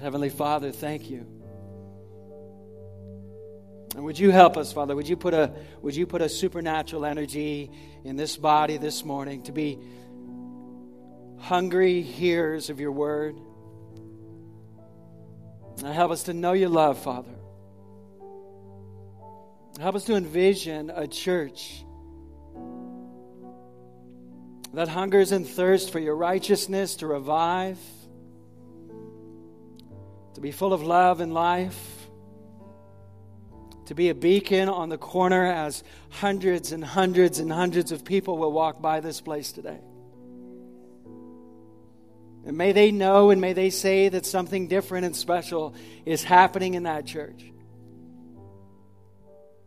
Heavenly Father, thank you. And would you help us, Father? Would you put a would you put a supernatural energy in this body this morning to be hungry hearers of your word? And help us to know your love, Father. Help us to envision a church that hungers and thirsts for your righteousness to revive, to be full of love and life to be a beacon on the corner as hundreds and hundreds and hundreds of people will walk by this place today. And may they know and may they say that something different and special is happening in that church.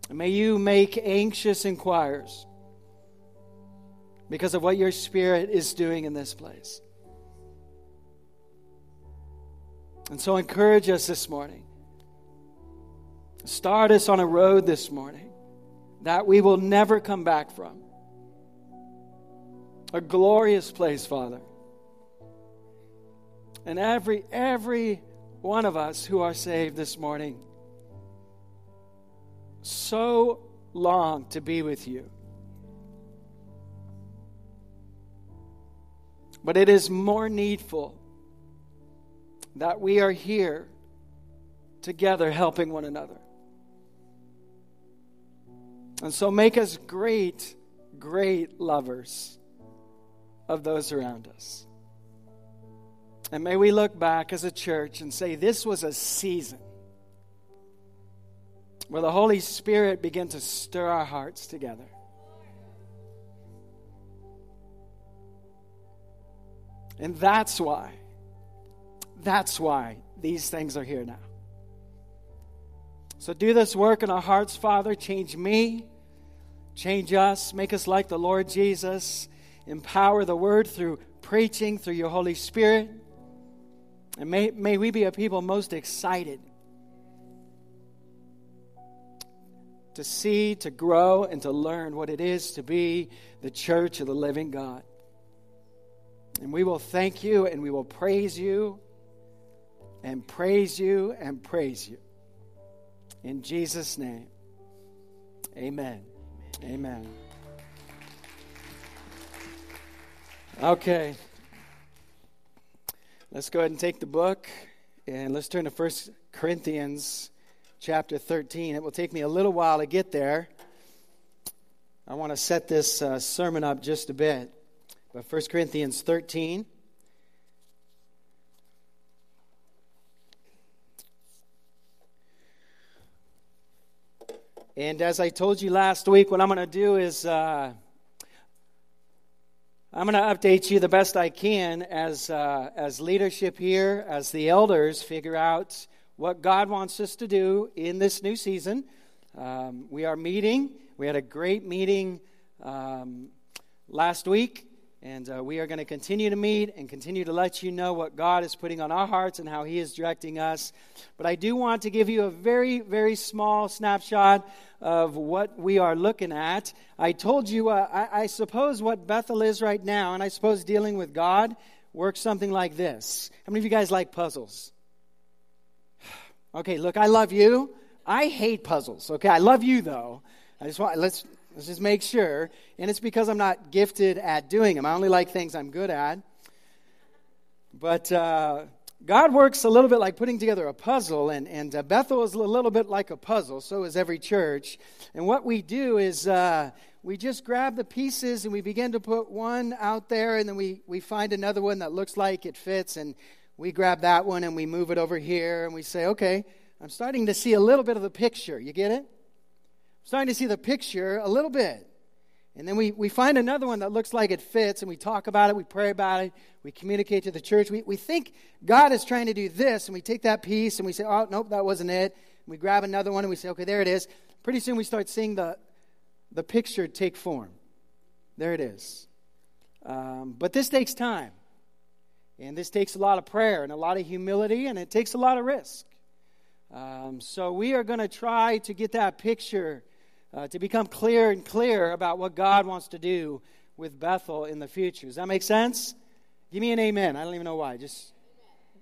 And may you make anxious inquirers because of what your spirit is doing in this place. And so encourage us this morning Start us on a road this morning that we will never come back from. A glorious place, Father. And every every one of us who are saved this morning so long to be with you. But it is more needful that we are here together helping one another. And so make us great, great lovers of those around us. And may we look back as a church and say, this was a season where the Holy Spirit began to stir our hearts together. And that's why, that's why these things are here now. So do this work in our hearts, Father. Change me, Change us, make us like the Lord Jesus. Empower the word through preaching, through your Holy Spirit. And may, may we be a people most excited to see, to grow, and to learn what it is to be the church of the living God. And we will thank you and we will praise you and praise you and praise you. In Jesus' name, amen. Amen. Okay. Let's go ahead and take the book and let's turn to 1 Corinthians chapter 13. It will take me a little while to get there. I want to set this uh, sermon up just a bit. But 1 Corinthians 13. And as I told you last week, what I'm going to do is uh, I'm going to update you the best I can as, uh, as leadership here, as the elders figure out what God wants us to do in this new season. Um, we are meeting. We had a great meeting um, last week. And uh, we are going to continue to meet and continue to let you know what God is putting on our hearts and how He is directing us. But I do want to give you a very, very small snapshot of what we are looking at. I told you, uh, I, I suppose what Bethel is right now, and I suppose dealing with God works something like this. How many of you guys like puzzles? Okay, look, I love you. I hate puzzles. Okay, I love you though. I just want let's Let's just make sure. And it's because I'm not gifted at doing them. I only like things I'm good at. But uh, God works a little bit like putting together a puzzle, and, and uh, Bethel is a little bit like a puzzle. So is every church. And what we do is uh, we just grab the pieces and we begin to put one out there, and then we, we find another one that looks like it fits, and we grab that one and we move it over here, and we say, okay, I'm starting to see a little bit of the picture. You get it? Starting to see the picture a little bit. And then we, we find another one that looks like it fits, and we talk about it, we pray about it, we communicate to the church. We, we think God is trying to do this, and we take that piece and we say, oh, nope, that wasn't it. And we grab another one and we say, okay, there it is. Pretty soon we start seeing the, the picture take form. There it is. Um, but this takes time. And this takes a lot of prayer and a lot of humility, and it takes a lot of risk. Um, so we are going to try to get that picture uh, to become clear and clear about what God wants to do with Bethel in the future. Does that make sense? Give me an amen. I don't even know why. Just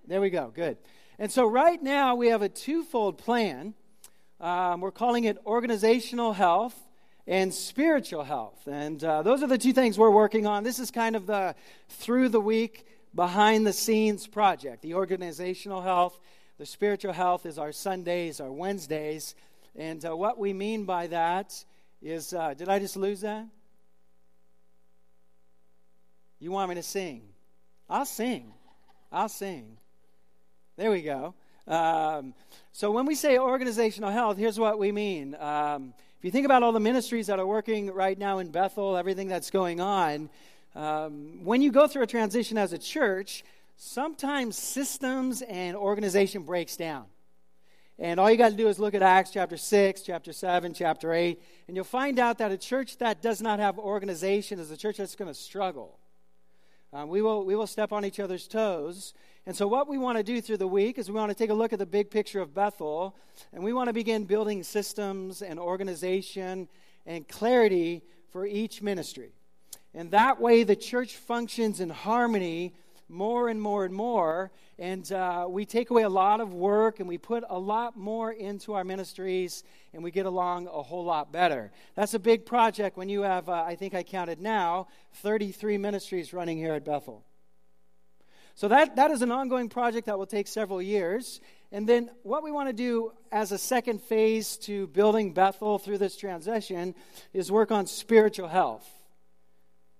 there we go. Good. And so, right now, we have a twofold plan. Um, we're calling it organizational health and spiritual health. And uh, those are the two things we're working on. This is kind of the through the week, behind the scenes project. The organizational health, the spiritual health is our Sundays, our Wednesdays. And uh, what we mean by that is uh, did I just lose that? You want me to sing? I'll sing. I'll sing. There we go. Um, so when we say organizational health, here's what we mean. Um, if you think about all the ministries that are working right now in Bethel, everything that's going on, um, when you go through a transition as a church, sometimes systems and organization breaks down. And all you got to do is look at Acts chapter 6, chapter 7, chapter 8, and you'll find out that a church that does not have organization is a church that's going to struggle. Um, we, will, we will step on each other's toes. And so, what we want to do through the week is we want to take a look at the big picture of Bethel, and we want to begin building systems and organization and clarity for each ministry. And that way, the church functions in harmony more and more and more. And uh, we take away a lot of work and we put a lot more into our ministries and we get along a whole lot better. That's a big project when you have, uh, I think I counted now, 33 ministries running here at Bethel. So that, that is an ongoing project that will take several years. And then what we want to do as a second phase to building Bethel through this transition is work on spiritual health.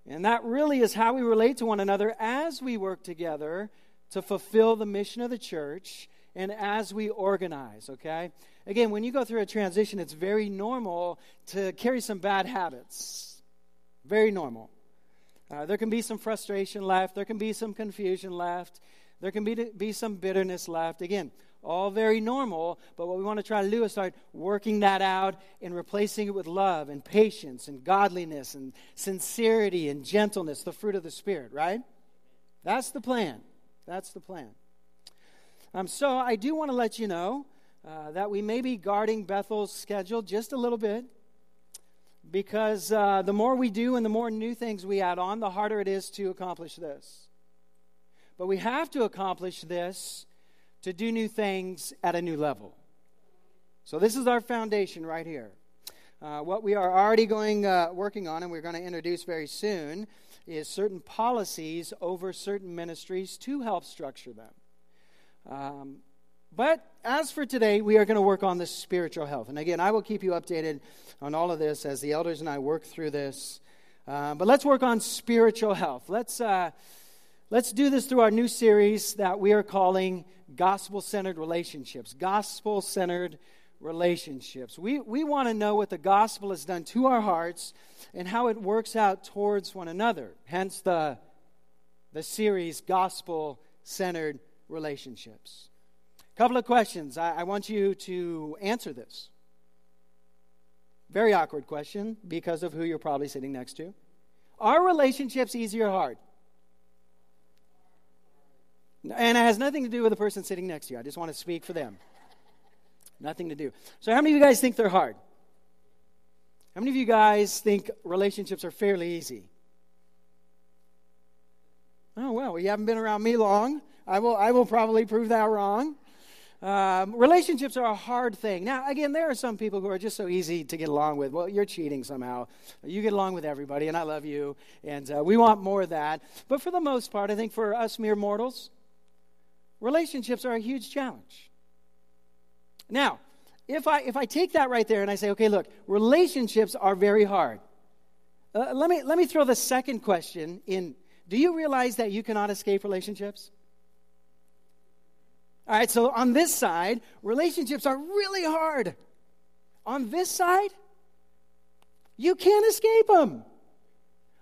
And that really is how we relate to one another as we work together to fulfill the mission of the church and as we organize, okay? Again, when you go through a transition, it's very normal to carry some bad habits. Very normal. Uh, there can be some frustration left, there can be some confusion left, there can be, be some bitterness left. Again, all very normal, but what we want to try to do is start working that out and replacing it with love and patience and godliness and sincerity and gentleness, the fruit of the Spirit, right? That's the plan. That's the plan. Um, so I do want to let you know uh, that we may be guarding Bethel's schedule just a little bit because uh, the more we do and the more new things we add on, the harder it is to accomplish this. But we have to accomplish this to do new things at a new level. So, this is our foundation right here. Uh, what we are already going uh, working on, and we're going to introduce very soon, is certain policies over certain ministries to help structure them. Um, but as for today, we are going to work on this spiritual health. And again, I will keep you updated on all of this as the elders and I work through this. Uh, but let's work on spiritual health. Let's, uh, let's do this through our new series that we are calling gospel centered relationships. Gospel centered relationships. We, we want to know what the gospel has done to our hearts and how it works out towards one another. Hence the, the series, Gospel Centered Relationships. A couple of questions. I, I want you to answer this. Very awkward question because of who you're probably sitting next to. Are relationships easy or hard? And it has nothing to do with the person sitting next to you. I just want to speak for them. Nothing to do. So, how many of you guys think they're hard? How many of you guys think relationships are fairly easy? Oh, well, you haven't been around me long. I will, I will probably prove that wrong. Um, relationships are a hard thing. Now, again, there are some people who are just so easy to get along with. Well, you're cheating somehow. You get along with everybody, and I love you, and uh, we want more of that. But for the most part, I think for us mere mortals, relationships are a huge challenge. Now, if I, if I take that right there and I say, okay, look, relationships are very hard. Uh, let, me, let me throw the second question in. Do you realize that you cannot escape relationships? All right, so on this side, relationships are really hard. On this side, you can't escape them,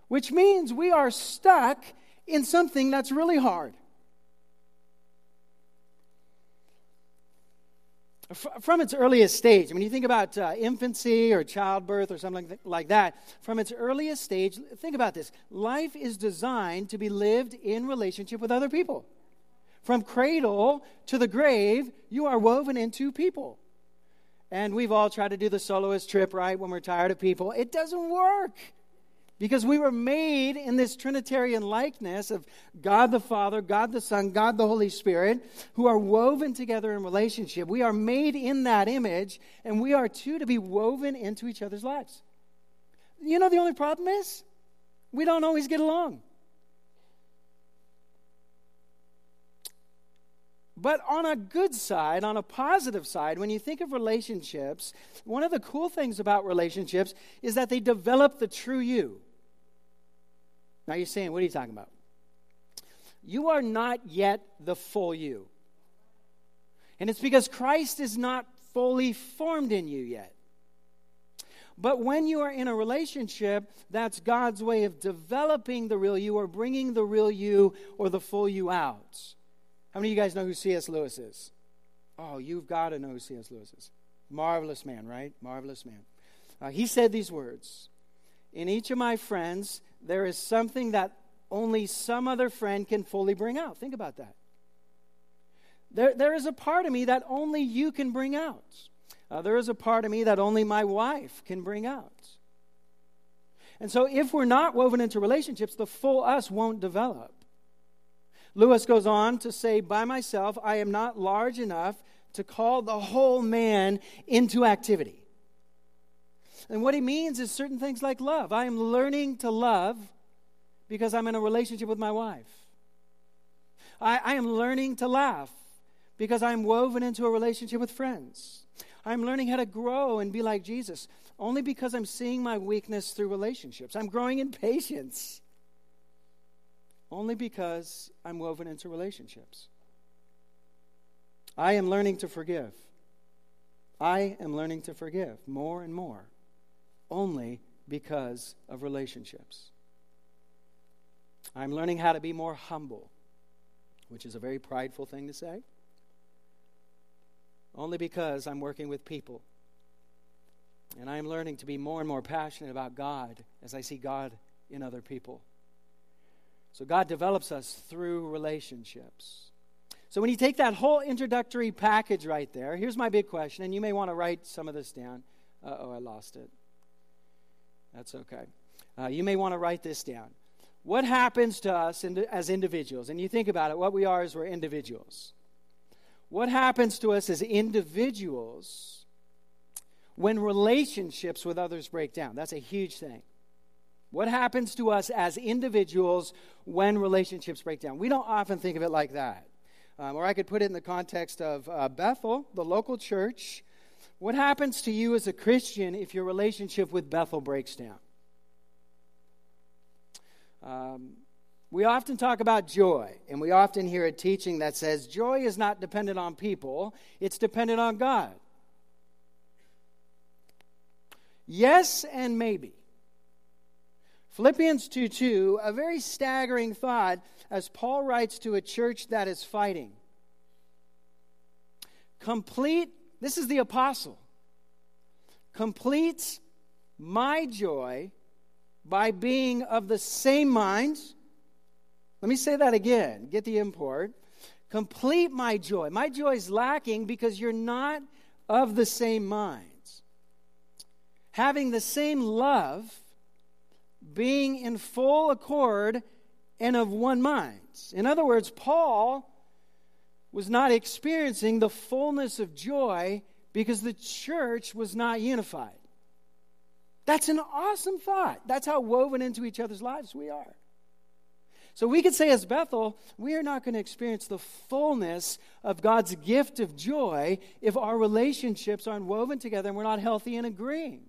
which means we are stuck in something that's really hard. From its earliest stage, when you think about uh, infancy or childbirth or something like that, from its earliest stage, think about this. Life is designed to be lived in relationship with other people. From cradle to the grave, you are woven into people. And we've all tried to do the soloist trip, right, when we're tired of people. It doesn't work. Because we were made in this Trinitarian likeness of God the Father, God the Son, God the Holy Spirit, who are woven together in relationship. We are made in that image, and we are too to be woven into each other's lives. You know, the only problem is we don't always get along. But on a good side, on a positive side, when you think of relationships, one of the cool things about relationships is that they develop the true you. Now you're saying, what are you talking about? You are not yet the full you. And it's because Christ is not fully formed in you yet. But when you are in a relationship, that's God's way of developing the real you or bringing the real you or the full you out. How many of you guys know who C.S. Lewis is? Oh, you've got to know who C.S. Lewis is. Marvelous man, right? Marvelous man. Uh, he said these words In each of my friends, there is something that only some other friend can fully bring out. Think about that. There, there is a part of me that only you can bring out. Uh, there is a part of me that only my wife can bring out. And so, if we're not woven into relationships, the full us won't develop. Lewis goes on to say, By myself, I am not large enough to call the whole man into activity. And what he means is certain things like love. I am learning to love because I'm in a relationship with my wife. I, I am learning to laugh because I'm woven into a relationship with friends. I'm learning how to grow and be like Jesus only because I'm seeing my weakness through relationships. I'm growing in patience only because I'm woven into relationships. I am learning to forgive. I am learning to forgive more and more only because of relationships. I'm learning how to be more humble, which is a very prideful thing to say, only because I'm working with people. And I'm learning to be more and more passionate about God as I see God in other people. So God develops us through relationships. So when you take that whole introductory package right there, here's my big question, and you may want to write some of this down. Oh, I lost it. That's okay. Uh, you may want to write this down. What happens to us as individuals? And you think about it, what we are is we're individuals. What happens to us as individuals when relationships with others break down? That's a huge thing. What happens to us as individuals when relationships break down? We don't often think of it like that. Um, or I could put it in the context of uh, Bethel, the local church. What happens to you as a Christian if your relationship with Bethel breaks down? Um, we often talk about joy, and we often hear a teaching that says joy is not dependent on people, it's dependent on God. Yes, and maybe. Philippians 2 2, a very staggering thought as Paul writes to a church that is fighting. Complete, this is the apostle, complete my joy by being of the same mind. Let me say that again, get the import. Complete my joy. My joy is lacking because you're not of the same minds. Having the same love being in full accord and of one mind. In other words, Paul was not experiencing the fullness of joy because the church was not unified. That's an awesome thought. That's how woven into each other's lives we are. So we could say, as Bethel, we are not going to experience the fullness of God's gift of joy if our relationships aren't woven together and we're not healthy and agreeing,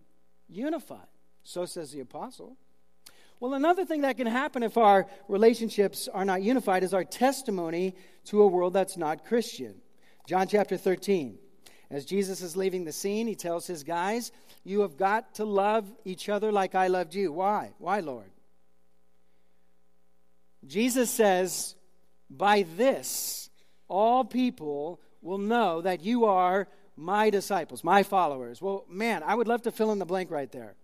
unified. So says the apostle. Well, another thing that can happen if our relationships are not unified is our testimony to a world that's not Christian. John chapter 13. As Jesus is leaving the scene, he tells his guys, You have got to love each other like I loved you. Why? Why, Lord? Jesus says, By this, all people will know that you are my disciples, my followers. Well, man, I would love to fill in the blank right there.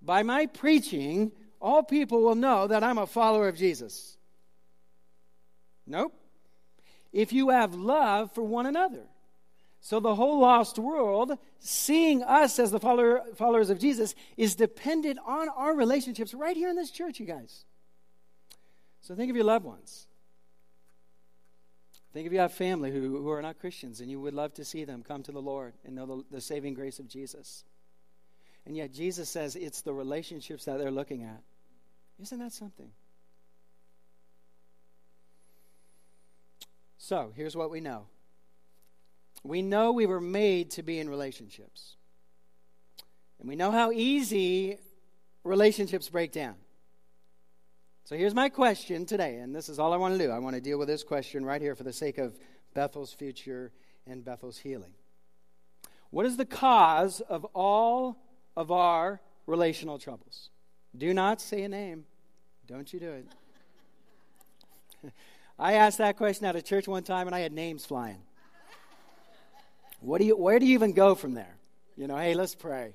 By my preaching, all people will know that I'm a follower of Jesus. Nope. If you have love for one another. So the whole lost world, seeing us as the follower, followers of Jesus, is dependent on our relationships right here in this church, you guys. So think of your loved ones. Think if you have family who, who are not Christians and you would love to see them come to the Lord and know the, the saving grace of Jesus. And yet Jesus says it's the relationships that they're looking at. Isn't that something? So here's what we know we know we were made to be in relationships. And we know how easy relationships break down. So here's my question today, and this is all I want to do. I want to deal with this question right here for the sake of Bethel's future and Bethel's healing. What is the cause of all of our relational troubles? Do not say a name. Don't you do it. I asked that question at a church one time and I had names flying. What do you, where do you even go from there? You know, hey, let's pray.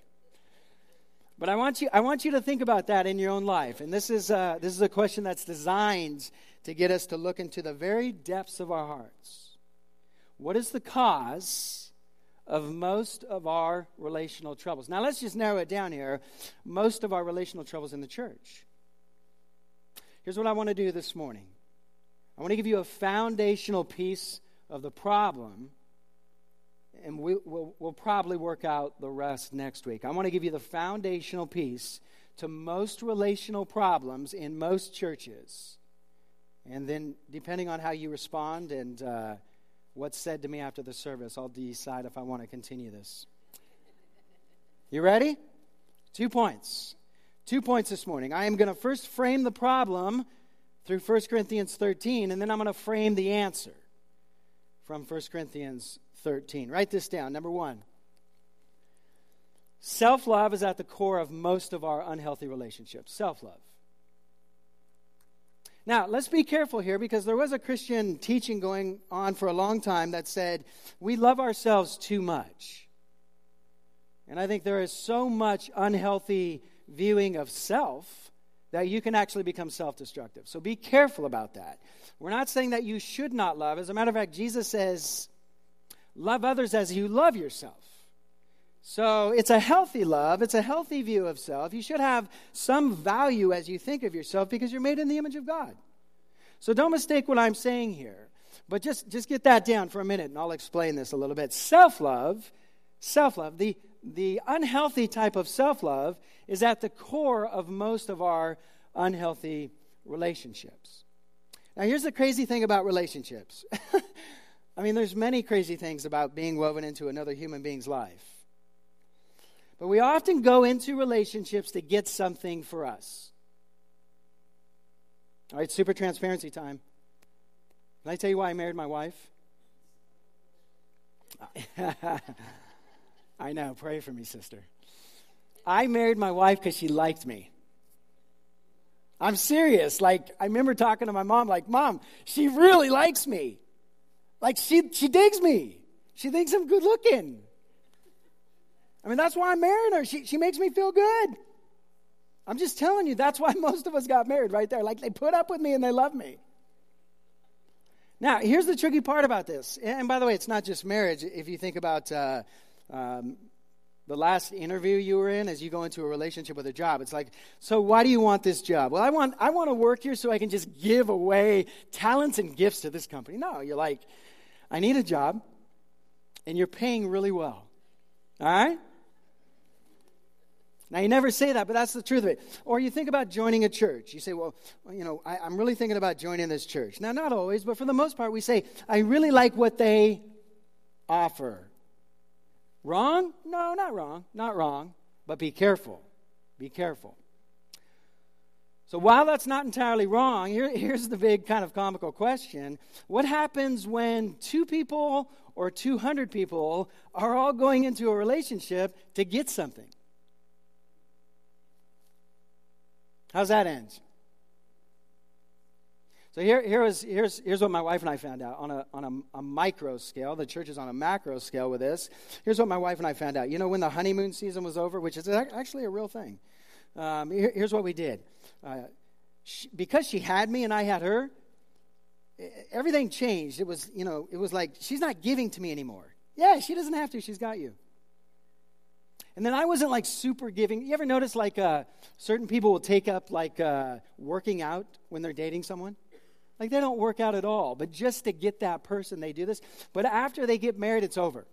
But I want you, I want you to think about that in your own life. And this is, uh, this is a question that's designed to get us to look into the very depths of our hearts. What is the cause of most of our relational troubles? Now, let's just narrow it down here. Most of our relational troubles in the church. Here's what I want to do this morning I want to give you a foundational piece of the problem and we, will we'll probably work out the rest next week. I want to give you the foundational piece to most relational problems in most churches. And then, depending on how you respond and uh, what's said to me after the service, I'll decide if I want to continue this. You ready? Two points. Two points this morning. I am going to first frame the problem through 1 Corinthians 13, and then I'm going to frame the answer from 1 Corinthians 13. Write this down. Number one self love is at the core of most of our unhealthy relationships. Self love. Now, let's be careful here because there was a Christian teaching going on for a long time that said we love ourselves too much. And I think there is so much unhealthy viewing of self that you can actually become self destructive. So be careful about that. We're not saying that you should not love. As a matter of fact, Jesus says, Love others as you love yourself. So it's a healthy love, it's a healthy view of self. You should have some value as you think of yourself because you're made in the image of God. So don't mistake what I'm saying here. But just, just get that down for a minute and I'll explain this a little bit. Self love, self love, the, the unhealthy type of self love is at the core of most of our unhealthy relationships. Now, here's the crazy thing about relationships I mean, there's many crazy things about being woven into another human being's life. But we often go into relationships to get something for us. All right, super transparency time. Can I tell you why I married my wife? I know, pray for me, sister. I married my wife because she liked me. I'm serious. Like, I remember talking to my mom, like, Mom, she really likes me. Like she she digs me. She thinks I'm good looking. I mean, that's why I'm marrying her. She she makes me feel good. I'm just telling you, that's why most of us got married right there. Like they put up with me and they love me. Now, here's the tricky part about this. And by the way, it's not just marriage. If you think about uh, um, the last interview you were in as you go into a relationship with a job, it's like, so why do you want this job? Well, I want, I want to work here so I can just give away talents and gifts to this company. No, you're like, I need a job, and you're paying really well. All right? Now, you never say that, but that's the truth of it. Or you think about joining a church. You say, well, you know, I, am really thinking about joining this church. Now, not always, but for the most part, we say, I really like what they offer. Wrong? No, not wrong. Not wrong. But be careful. Be careful. So while that's not entirely wrong, here, here's the big kind of comical question What happens when two people or 200 people are all going into a relationship to get something? How's that end? So here, here is, here's, here's what my wife and I found out on, a, on a, a, micro scale. The church is on a macro scale with this. Here's what my wife and I found out. You know, when the honeymoon season was over, which is actually a real thing, um, here, here's what we did. Uh, she, because she had me and I had her, everything changed. It was, you know, it was like she's not giving to me anymore. Yeah, she doesn't have to. She's got you. And then I wasn't like super giving. You ever notice like uh, certain people will take up like uh, working out when they're dating someone? Like they don't work out at all, but just to get that person, they do this. But after they get married, it's over.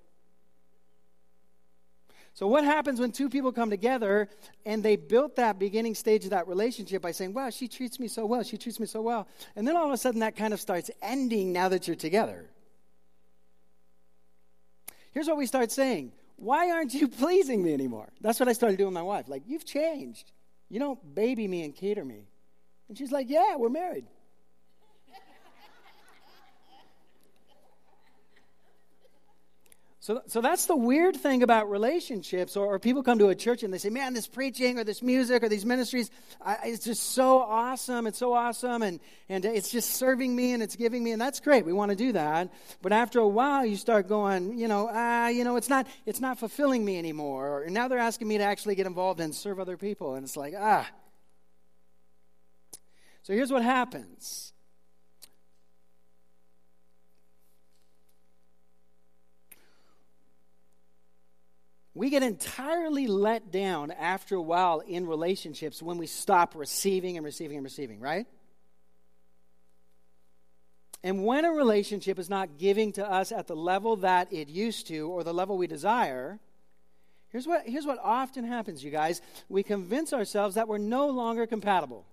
So, what happens when two people come together and they built that beginning stage of that relationship by saying, Wow, she treats me so well, she treats me so well. And then all of a sudden that kind of starts ending now that you're together. Here's what we start saying Why aren't you pleasing me anymore? That's what I started doing with my wife. Like, you've changed. You don't baby me and cater me. And she's like, Yeah, we're married. So, so that's the weird thing about relationships, or, or, people come to a church and they say, Man, this preaching or this music or these ministries, I, it's just so awesome. It's so awesome. And, and it's just serving me and it's giving me. And that's great. We want to do that. But after a while, you start going, you know, ah, you know, it's not, it's not fulfilling me anymore. Or now they're asking me to actually get involved and serve other people. And it's like, ah. So here's what happens We get entirely let down after a while in relationships when we stop receiving and receiving and receiving, right? And when a relationship is not giving to us at the level that it used to or the level we desire, here's what, here's what often happens, you guys. We convince ourselves that we're no longer compatible.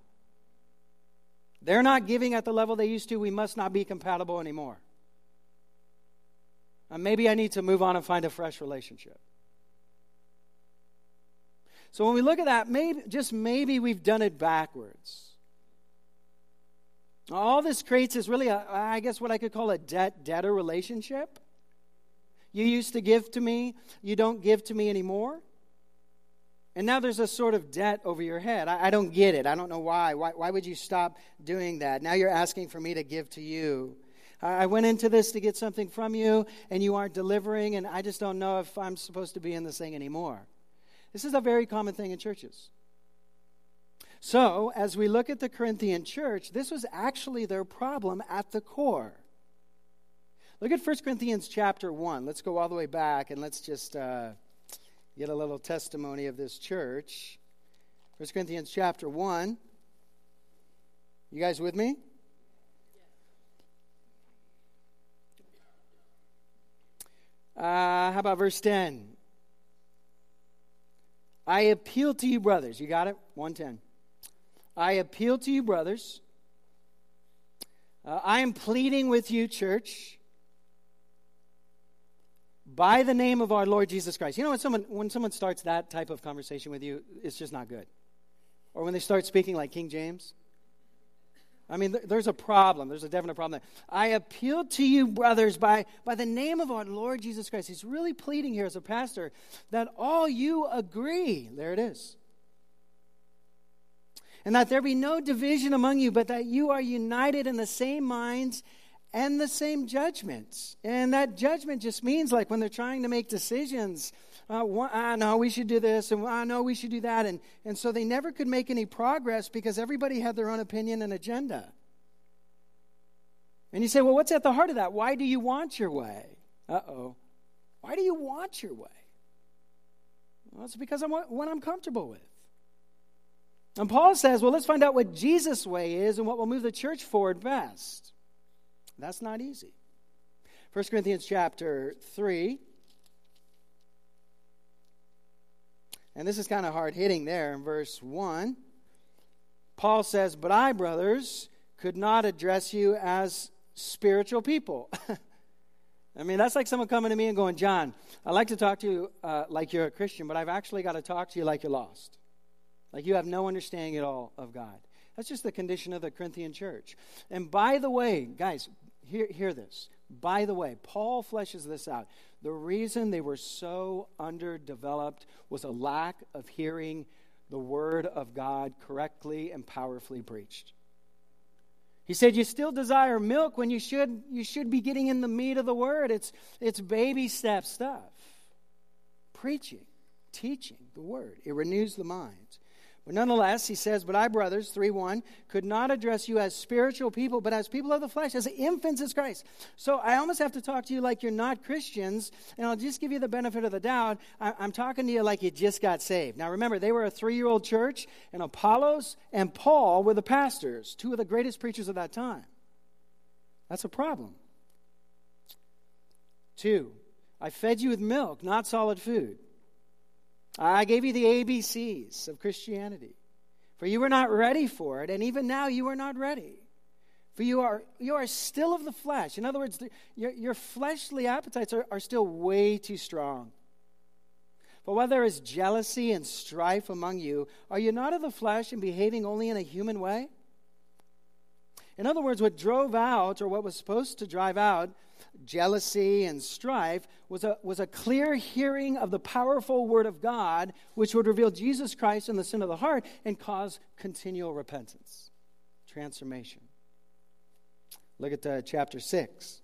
They're not giving at the level they used to. We must not be compatible anymore. Maybe I need to move on and find a fresh relationship. So when we look at that, maybe just maybe we've done it backwards. All this creates is really, a, I guess, what I could call a debt debtor relationship. You used to give to me, you don't give to me anymore. And now there's a sort of debt over your head. I, I don't get it. I don't know why. why. Why would you stop doing that? Now you're asking for me to give to you. I went into this to get something from you, and you aren't delivering, and I just don't know if I'm supposed to be in this thing anymore. This is a very common thing in churches. So, as we look at the Corinthian church, this was actually their problem at the core. Look at 1 Corinthians chapter 1. Let's go all the way back and let's just uh, get a little testimony of this church. 1 Corinthians chapter 1. You guys with me? Uh, how about verse 10? I appeal to you, brothers. You got it? 110. I appeal to you, brothers. Uh, I am pleading with you, church, by the name of our Lord Jesus Christ. You know, when someone, when someone starts that type of conversation with you, it's just not good. Or when they start speaking like King James, I mean, there's a problem. There's a definite problem there. I appeal to you, brothers, by, by the name of our Lord Jesus Christ. He's really pleading here as a pastor that all you agree. There it is. And that there be no division among you, but that you are united in the same minds and the same judgments. And that judgment just means like when they're trying to make decisions, uh, I know we should do this, and I know we should do that. And, and so they never could make any progress because everybody had their own opinion and agenda. And you say, well, what's at the heart of that? Why do you want your way? Uh oh. Why do you want your way? Well, it's because I'm what I'm comfortable with. And Paul says, well, let's find out what Jesus' way is and what will move the church forward best. That's not easy. 1 Corinthians chapter 3. And this is kind of hard hitting there in verse 1. Paul says, But I, brothers, could not address you as spiritual people. I mean, that's like someone coming to me and going, John, I'd like to talk to you uh, like you're a Christian, but I've actually got to talk to you like you're lost. Like you have no understanding at all of God. That's just the condition of the Corinthian church. And by the way, guys, hear, hear this. By the way, Paul fleshes this out. The reason they were so underdeveloped was a lack of hearing the word of God correctly and powerfully preached. He said, You still desire milk when you should, you should be getting in the meat of the word. It's, it's baby step stuff. Preaching, teaching the word, it renews the mind. But nonetheless, he says, But I, brothers, 3 1, could not address you as spiritual people, but as people of the flesh, as infants in Christ. So I almost have to talk to you like you're not Christians, and I'll just give you the benefit of the doubt. I, am talking to you like you just got saved. Now remember, they were a three year old church, and Apollos and Paul were the pastors, two of the greatest preachers of that time. That's a problem. Two, I fed you with milk, not solid food. I gave you the ABCs of Christianity. For you were not ready for it, and even now you are not ready. For you are, you are still of the flesh. In other words, the, your, your fleshly appetites are, are still way too strong. For while there is jealousy and strife among you, are you not of the flesh and behaving only in a human way? In other words, what drove out, or what was supposed to drive out, jealousy and strife was a, was a clear hearing of the powerful word of God, which would reveal Jesus Christ and the sin of the heart and cause continual repentance, transformation. Look at uh, chapter 6.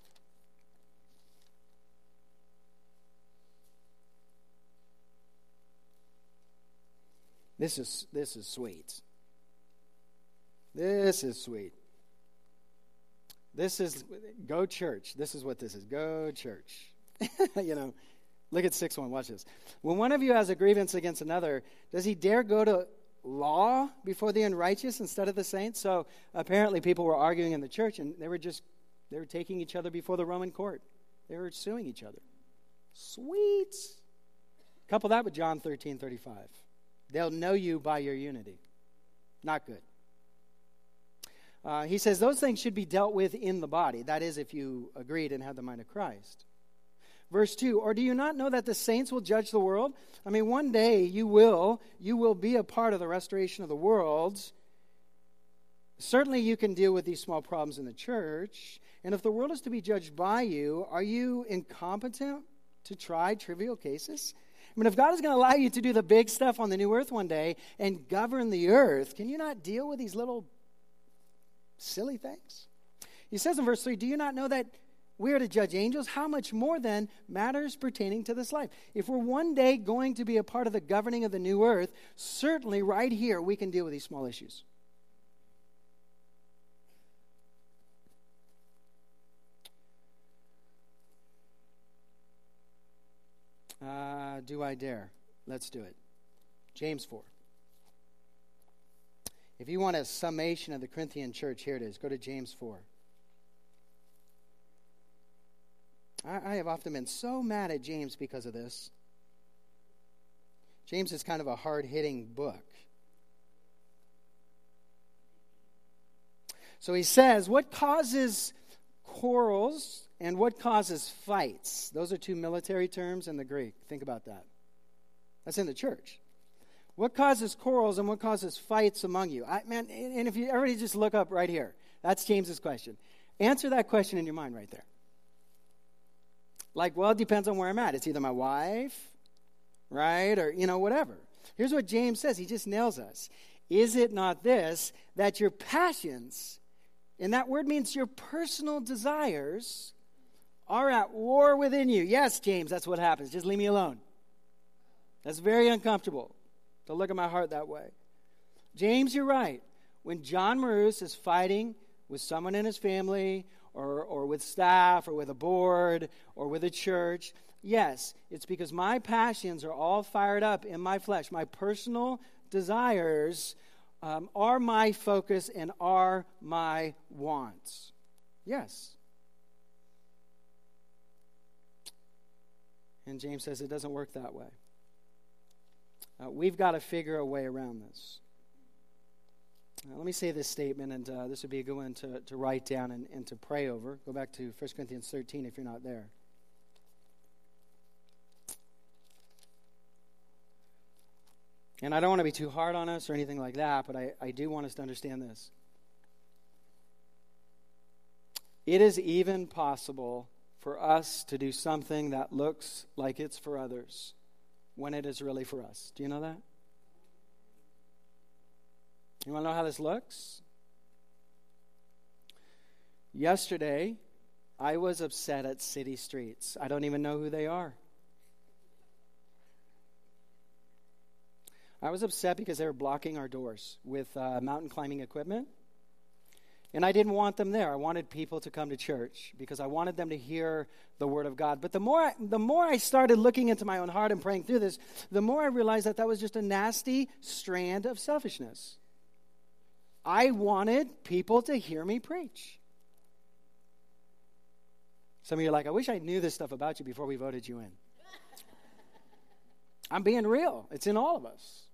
This is, this is sweet. This is sweet. This is go church. This is what this is. Go church. you know, look at 6 1. Watch this. When one of you has a grievance against another, does he dare go to law before the unrighteous instead of the saints? So apparently people were arguing in the church and they were just they were taking each other before the Roman court. They were suing each other. Sweet. Couple that with John 13 35. They'll know you by your unity. Not good. Uh, he says those things should be dealt with in the body. That is, if you agreed and had the mind of Christ. Verse 2 Or do you not know that the saints will judge the world? I mean, one day you will. You will be a part of the restoration of the world. Certainly, you can deal with these small problems in the church. And if the world is to be judged by you, are you incompetent to try trivial cases? I mean, if God is going to allow you to do the big stuff on the new earth one day and govern the earth, can you not deal with these little silly things. He says in verse 3 Do you not know that we are to judge angels? How much more then matters pertaining to this life? If we're one day going to be a part of the governing of the new earth, certainly right here we can deal with these small issues. Uh, do I dare? Let's do it. James 4. If you want a summation of the Corinthian church, here it is. Go to James 4. I, I have often been so mad at James because of this. James is kind of a hard hitting book. So he says, What causes quarrels and what causes fights? Those are two military terms in the Greek. Think about that. That's in the church. What causes quarrels and what causes fights among you? I, man, and if you everybody just look up right here, that's James's question. Answer that question in your mind right there. Like, well, it depends on where I'm at. It's either my wife, right, or you know, whatever. Here's what James says. He just nails us. Is it not this that your passions, and that word means your personal desires, are at war within you? Yes, James, that's what happens. Just leave me alone. That's very uncomfortable to look at my heart that way. James, you're right. When John Marus is fighting with someone in his family or, or with staff or with a board or with a church, yes, it's because my passions are all fired up in my flesh. My personal desires um, are my focus and are my wants. Yes. And James says it doesn't work that way. Uh, we've got to figure a way around this. Uh, let me say this statement, and uh, this would be a good one to, to write down and, and to pray over. Go back to 1 Corinthians 13 if you're not there. And I don't want to be too hard on us or anything like that, but I, I do want us to understand this. It is even possible for us to do something that looks like it's for others when it is really for us. Do you know that? You want to know how this looks? Yesterday, I was upset at city streets. I don't even know who they are. I was upset because they were blocking our doors with uh, mountain climbing equipment. And I didn't want them there. I wanted people to come to church because I wanted them to hear the word of God. But the more, I, the more I started looking into my own heart and praying through this, the more I realized that that was just a nasty strand of selfishness. I wanted people to hear me preach. Some of you are like, I wish I knew this stuff about you before we voted you in. I'm being real, it's in all of us.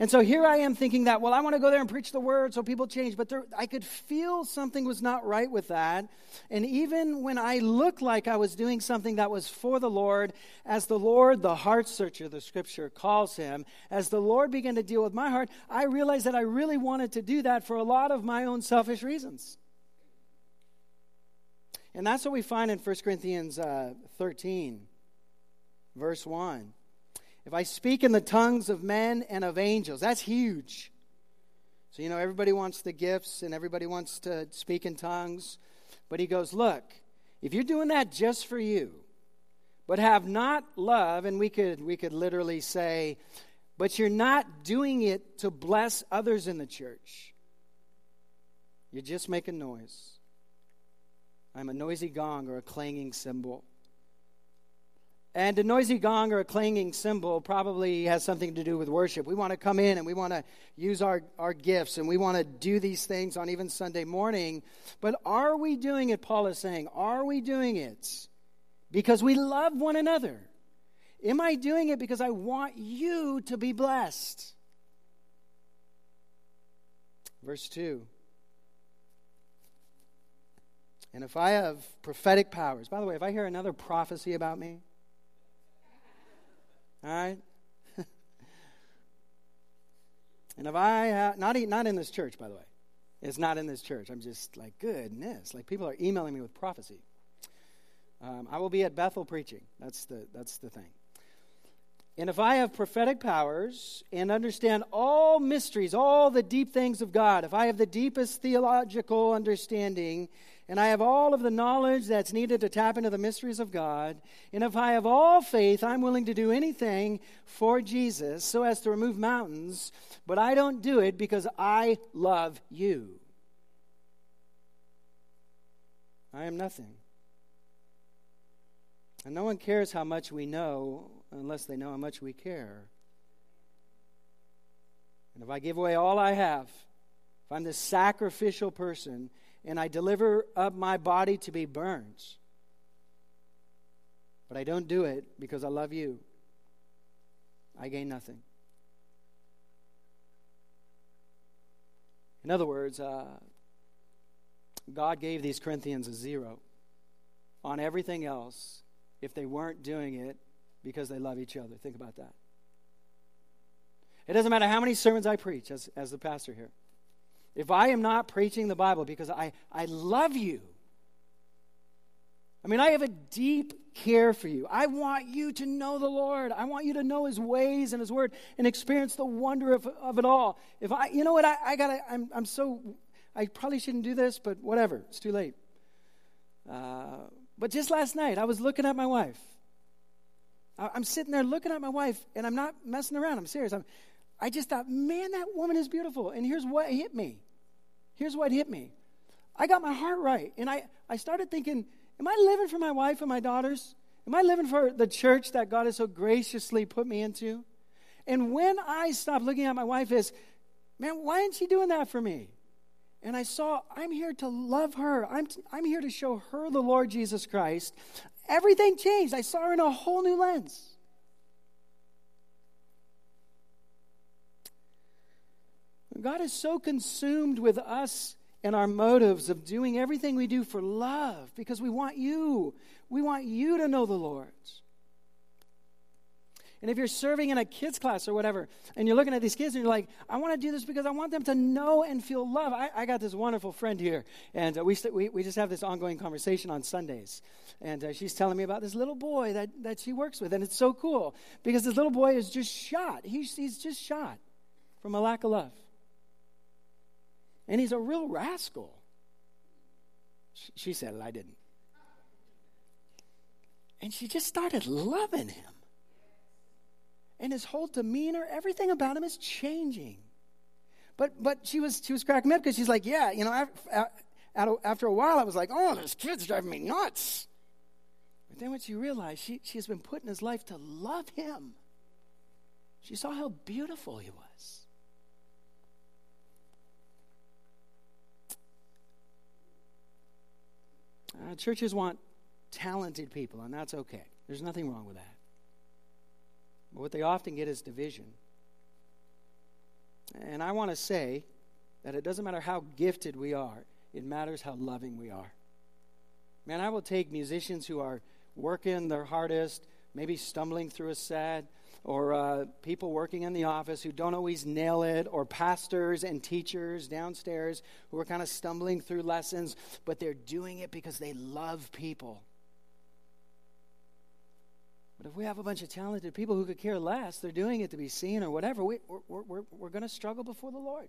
And so here I am thinking that, well, I want to go there and preach the word so people change. But there, I could feel something was not right with that. And even when I looked like I was doing something that was for the Lord, as the Lord, the heart searcher, the scripture calls him, as the Lord began to deal with my heart, I realized that I really wanted to do that for a lot of my own selfish reasons. And that's what we find in 1 Corinthians uh, 13, verse 1. If I speak in the tongues of men and of angels, that's huge. So, you know, everybody wants the gifts and everybody wants to speak in tongues. But he goes, Look, if you're doing that just for you, but have not love, and we could, we could literally say, but you're not doing it to bless others in the church, you're just making noise. I'm a noisy gong or a clanging cymbal. And a noisy gong or a clanging cymbal probably has something to do with worship. We want to come in and we want to use our, our gifts and we want to do these things on even Sunday morning. But are we doing it, Paul is saying? Are we doing it because we love one another? Am I doing it because I want you to be blessed? Verse 2. And if I have prophetic powers, by the way, if I hear another prophecy about me, all right? and if I have, not, not in this church, by the way. It's not in this church. I'm just like, goodness. Like, people are emailing me with prophecy. Um, I will be at Bethel preaching. That's the, that's the thing. And if I have prophetic powers and understand all mysteries, all the deep things of God, if I have the deepest theological understanding and I have all of the knowledge that's needed to tap into the mysteries of God, and if I have all faith, I'm willing to do anything for Jesus so as to remove mountains, but I don't do it because I love you. I am nothing. And no one cares how much we know unless they know how much we care. And if I give away all I have, if I'm this sacrificial person, and I deliver up my body to be burned. But I don't do it because I love you. I gain nothing. In other words, uh, God gave these Corinthians a zero on everything else if they weren't doing it because they love each other. Think about that. It doesn't matter how many sermons I preach as, as the pastor here. If I am not preaching the Bible because I, I love you, I mean, I have a deep care for you. I want you to know the Lord. I want you to know His ways and His Word and experience the wonder of, of it all. If I, you know what, I, I gotta, I'm, I'm so, I probably shouldn't do this, but whatever, it's too late. Uh, but just last night, I was looking at my wife. I, I'm sitting there looking at my wife, and I'm not messing around. I'm serious. I'm, I just thought, man, that woman is beautiful. And here's what hit me here's what hit me. I got my heart right. And I, I started thinking, am I living for my wife and my daughters? Am I living for the church that God has so graciously put me into? And when I stopped looking at my wife as, man, why isn't she doing that for me? And I saw, I'm here to love her. I'm, t- I'm here to show her the Lord Jesus Christ. Everything changed. I saw her in a whole new lens. God is so consumed with us and our motives of doing everything we do for love because we want you. We want you to know the Lord. And if you're serving in a kids class or whatever, and you're looking at these kids and you're like, I want to do this because I want them to know and feel love. I, I got this wonderful friend here, and uh, we, st- we, we just have this ongoing conversation on Sundays. And uh, she's telling me about this little boy that, that she works with, and it's so cool because this little boy is just shot. He's, he's just shot from a lack of love. And he's a real rascal. She said it, I didn't. And she just started loving him. and his whole demeanor, everything about him is changing. But but she was she was cracking me up because she's like, yeah, you know, after, a while, I was like, oh, this kid's driving me nuts. But then when she realized she she has been put in his life to love him, she saw how beautiful he was. Uh, churches want talented people, and that's okay. There's nothing wrong with that. But what they often get is division. And I want to say that it doesn't matter how gifted we are, it matters how loving we are. Man, I will take musicians who are working their hardest, maybe stumbling through a set, or uh, people working in the office who don't always nail it, or pastors and teachers downstairs who are kind of stumbling through lessons, but they're doing it because they love people. But if we have a bunch of talented people who could care less, they're doing it to be seen or whatever, we, we're, we're, we're going to struggle before the Lord.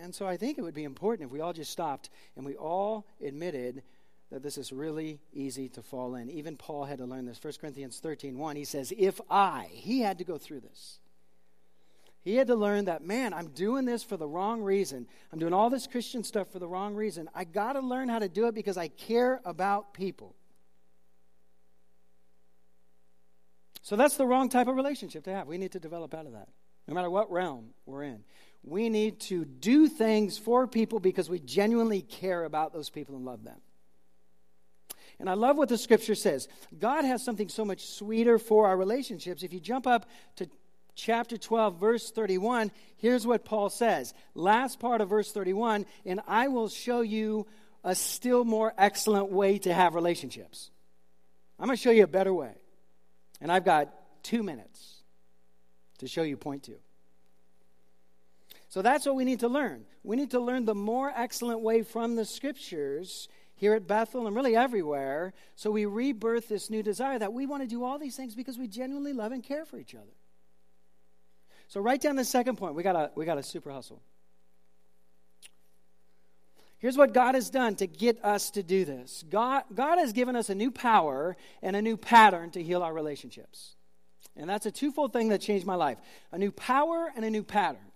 And so I think it would be important if we all just stopped and we all admitted that this is really easy to fall in. Even Paul had to learn this. 1 Corinthians 13 1, he says, If I, he had to go through this. He had to learn that, man, I'm doing this for the wrong reason. I'm doing all this Christian stuff for the wrong reason. I got to learn how to do it because I care about people. So that's the wrong type of relationship to have. We need to develop out of that, no matter what realm we're in. We need to do things for people because we genuinely care about those people and love them. And I love what the scripture says. God has something so much sweeter for our relationships. If you jump up to chapter 12, verse 31, here's what Paul says. Last part of verse 31 and I will show you a still more excellent way to have relationships. I'm going to show you a better way. And I've got two minutes to show you point two. So that's what we need to learn. We need to learn the more excellent way from the scriptures here at Bethel and really everywhere. So we rebirth this new desire that we want to do all these things because we genuinely love and care for each other. So write down the second point. We got a we got a super hustle. Here's what God has done to get us to do this. God, God has given us a new power and a new pattern to heal our relationships. And that's a twofold thing that changed my life a new power and a new pattern.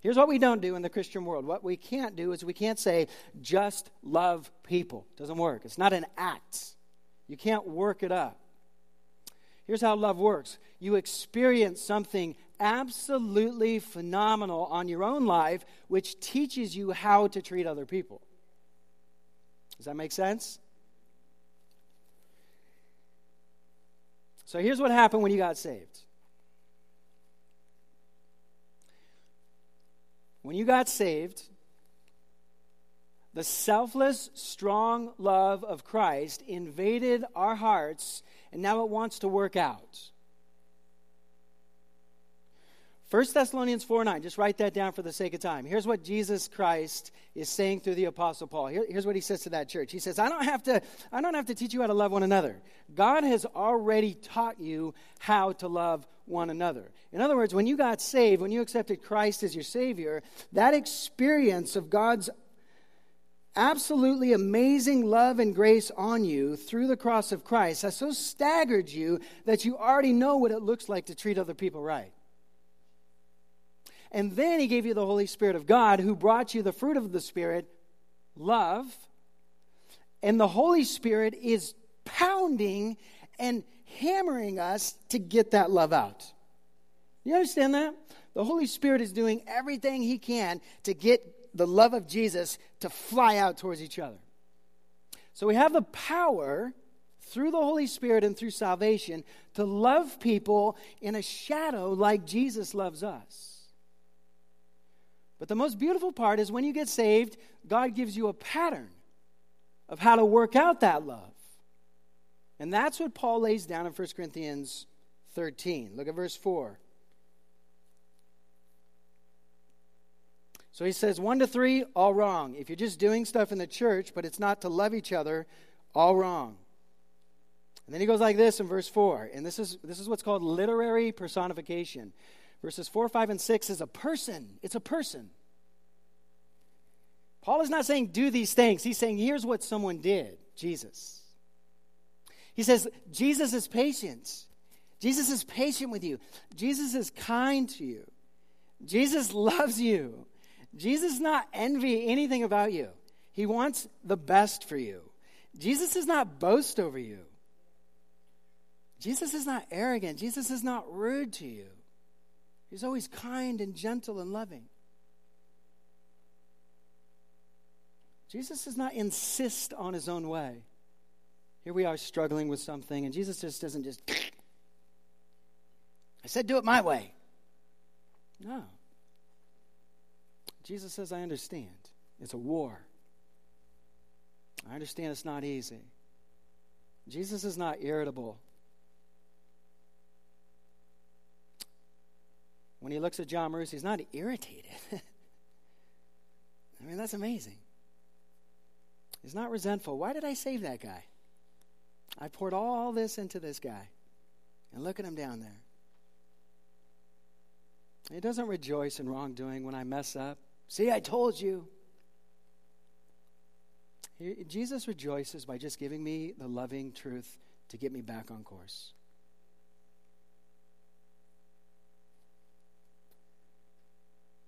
Here's what we don't do in the Christian world. What we can't do is we can't say, just love people. It doesn't work. It's not an act. You can't work it up. Here's how love works you experience something absolutely phenomenal on your own life, which teaches you how to treat other people. Does that make sense? So here's what happened when you got saved. When you got saved, the selfless, strong love of Christ invaded our hearts, and now it wants to work out. 1 Thessalonians 4 9, just write that down for the sake of time. Here's what Jesus Christ is saying through the Apostle Paul. Here, here's what he says to that church. He says, I don't, have to, I don't have to teach you how to love one another. God has already taught you how to love one another. In other words, when you got saved, when you accepted Christ as your Savior, that experience of God's absolutely amazing love and grace on you through the cross of Christ has so staggered you that you already know what it looks like to treat other people right. And then he gave you the Holy Spirit of God who brought you the fruit of the Spirit, love. And the Holy Spirit is pounding and hammering us to get that love out. You understand that? The Holy Spirit is doing everything he can to get the love of Jesus to fly out towards each other. So we have the power through the Holy Spirit and through salvation to love people in a shadow like Jesus loves us. But the most beautiful part is when you get saved, God gives you a pattern of how to work out that love. And that's what Paul lays down in 1 Corinthians 13. Look at verse 4. So he says, 1 to 3, all wrong. If you're just doing stuff in the church, but it's not to love each other, all wrong. And then he goes like this in verse 4. And this is, this is what's called literary personification. Verses 4, 5, and 6 is a person. It's a person. Paul is not saying do these things. He's saying here's what someone did Jesus. He says, Jesus is patient. Jesus is patient with you. Jesus is kind to you. Jesus loves you. Jesus does not envy anything about you. He wants the best for you. Jesus does not boast over you. Jesus is not arrogant. Jesus is not rude to you. He's always kind and gentle and loving. Jesus does not insist on his own way. Here we are struggling with something, and Jesus just doesn't just, I said, do it my way. No. Jesus says, I understand. It's a war. I understand it's not easy. Jesus is not irritable. When he looks at John Marusi, he's not irritated. I mean, that's amazing. He's not resentful. Why did I save that guy? I poured all this into this guy. And look at him down there. He doesn't rejoice in wrongdoing when I mess up. See, I told you. Jesus rejoices by just giving me the loving truth to get me back on course.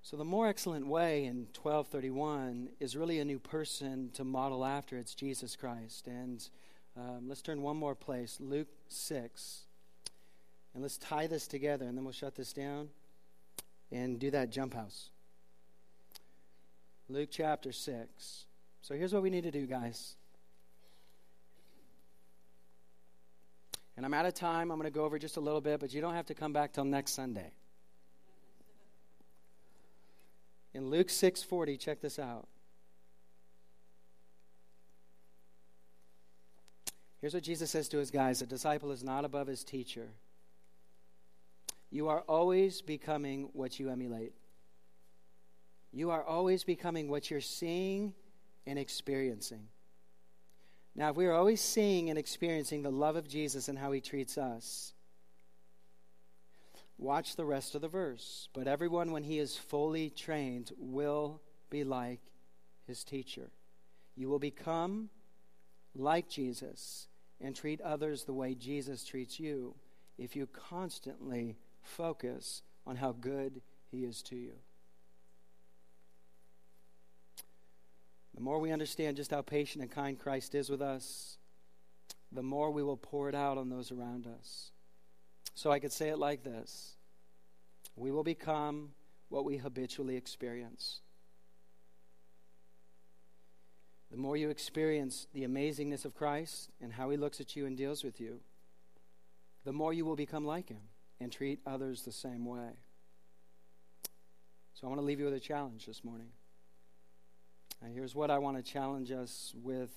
So the more excellent way in 1231 is really a new person to model after. It's Jesus Christ. And um, let's turn one more place, Luke 6. And let's tie this together, and then we'll shut this down and do that jump house. Luke chapter 6. So here's what we need to do, guys. And I'm out of time. I'm going to go over just a little bit, but you don't have to come back till next Sunday. In Luke 6:40, check this out. Here's what Jesus says to his guys, a disciple is not above his teacher. You are always becoming what you emulate. You are always becoming what you're seeing and experiencing. Now, if we are always seeing and experiencing the love of Jesus and how he treats us, Watch the rest of the verse. But everyone, when he is fully trained, will be like his teacher. You will become like Jesus and treat others the way Jesus treats you if you constantly focus on how good he is to you. The more we understand just how patient and kind Christ is with us, the more we will pour it out on those around us. So I could say it like this We will become what we habitually experience. The more you experience the amazingness of Christ and how he looks at you and deals with you, the more you will become like him and treat others the same way. So I want to leave you with a challenge this morning. And here's what I want to challenge us with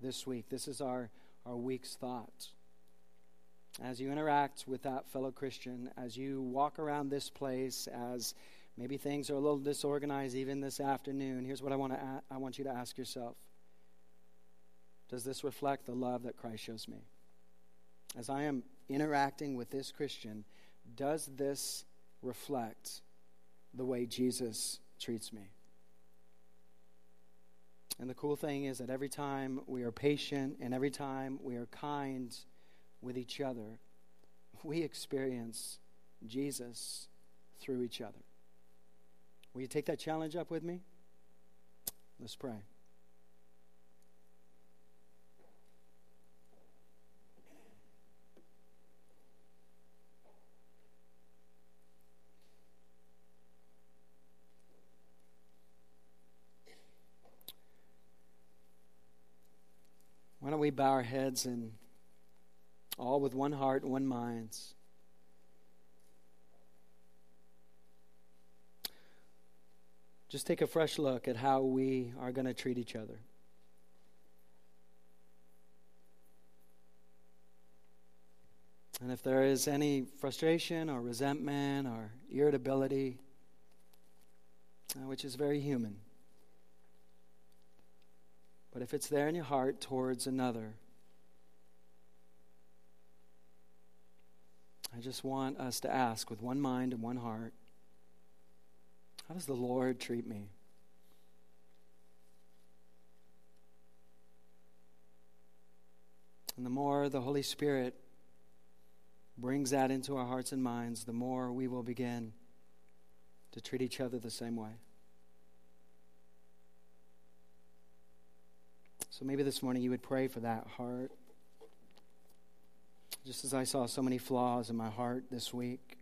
this week. This is our, our week's thought as you interact with that fellow Christian, as you walk around this place, as maybe things are a little disorganized even this afternoon, here's what I want, to I want you to ask yourself Does this reflect the love that Christ shows me? As I am interacting with this Christian, does this reflect the way Jesus treats me? And the cool thing is that every time we are patient and every time we are kind, with each other, we experience Jesus through each other. Will you take that challenge up with me? Let's pray. We bow our heads and all with one heart one mind. Just take a fresh look at how we are going to treat each other. And if there is any frustration or resentment or irritability, uh, which is very human, but if it's there in your heart towards another, I just want us to ask with one mind and one heart how does the Lord treat me? And the more the Holy Spirit brings that into our hearts and minds, the more we will begin to treat each other the same way. So maybe this morning you would pray for that heart. Just as I saw so many flaws in my heart this week.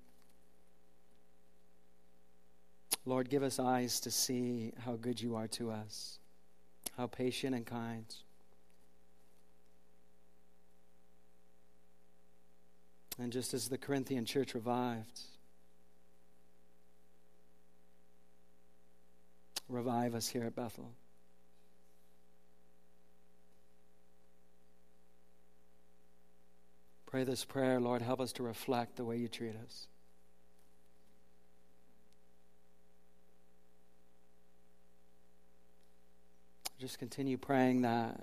Lord, give us eyes to see how good you are to us, how patient and kind. And just as the Corinthian church revived, revive us here at Bethel. Pray this prayer, Lord, help us to reflect the way you treat us. Just continue praying that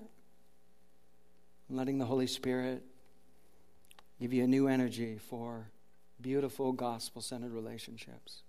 letting the Holy Spirit give you a new energy for beautiful gospel centered relationships.